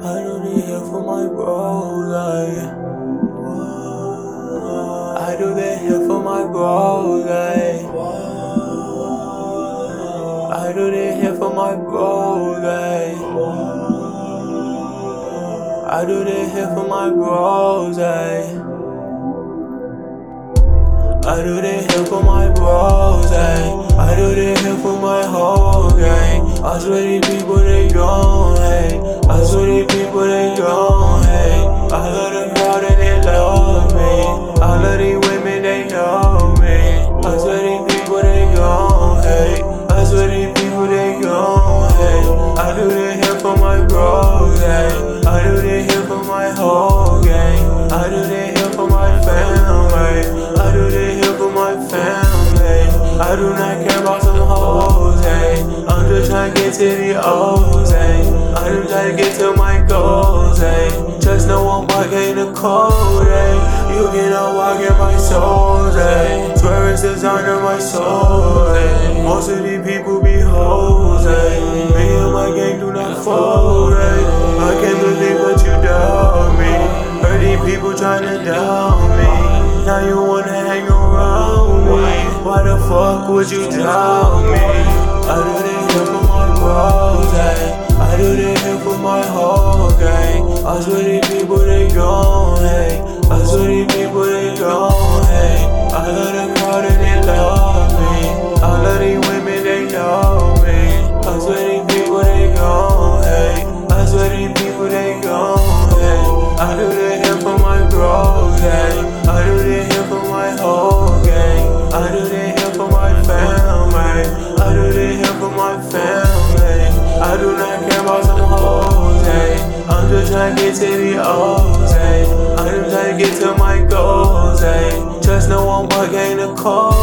my bros, ay. I do that here for my bros, ay. I do that here for my bros, ay. I do that here for my bros, ay. I do that here for my bros, ayy. I do that here for my whole gang. I swear these people they gone, hey. I swear these people they gone, hey. I love the crowd and they love me. I love these women, they know me. I swear these people they gone, hey. I swear these people they gone, hey. I do that here for my bros, ayy. I do that here for my whole gang. I do that here for my family. I do that here for my family. I do not care about some hoes, hey. I'm just trying to get to the O's, hey. Eh? I just trying to get to my goals, hey. Just know I'm walking the code, hey. You cannot walk in my soul, hey. Swear it's under my soul, hey. Most of these people be hoes, hey. Me and my gang do not fold, hey. I can't believe what you done me. Heard these people trying to down me. Now you wanna hang around me. Why the fuck would you doubt me? I I swear these people they gone, hey. I swear these people they gone, hey. I love the crowd and they love me. I love these women, they know me. I swear these people they gone, hey. I swear these people they gone, hey. I do this here for my bros, hey. I do this here for my whole gang. I do this here for my family. I do this here for my family. I do not care about some hoes, hey. I'm just trying to get to the O's, hey. I'm just trying to get to my goals, hey. Just know I'm working the code.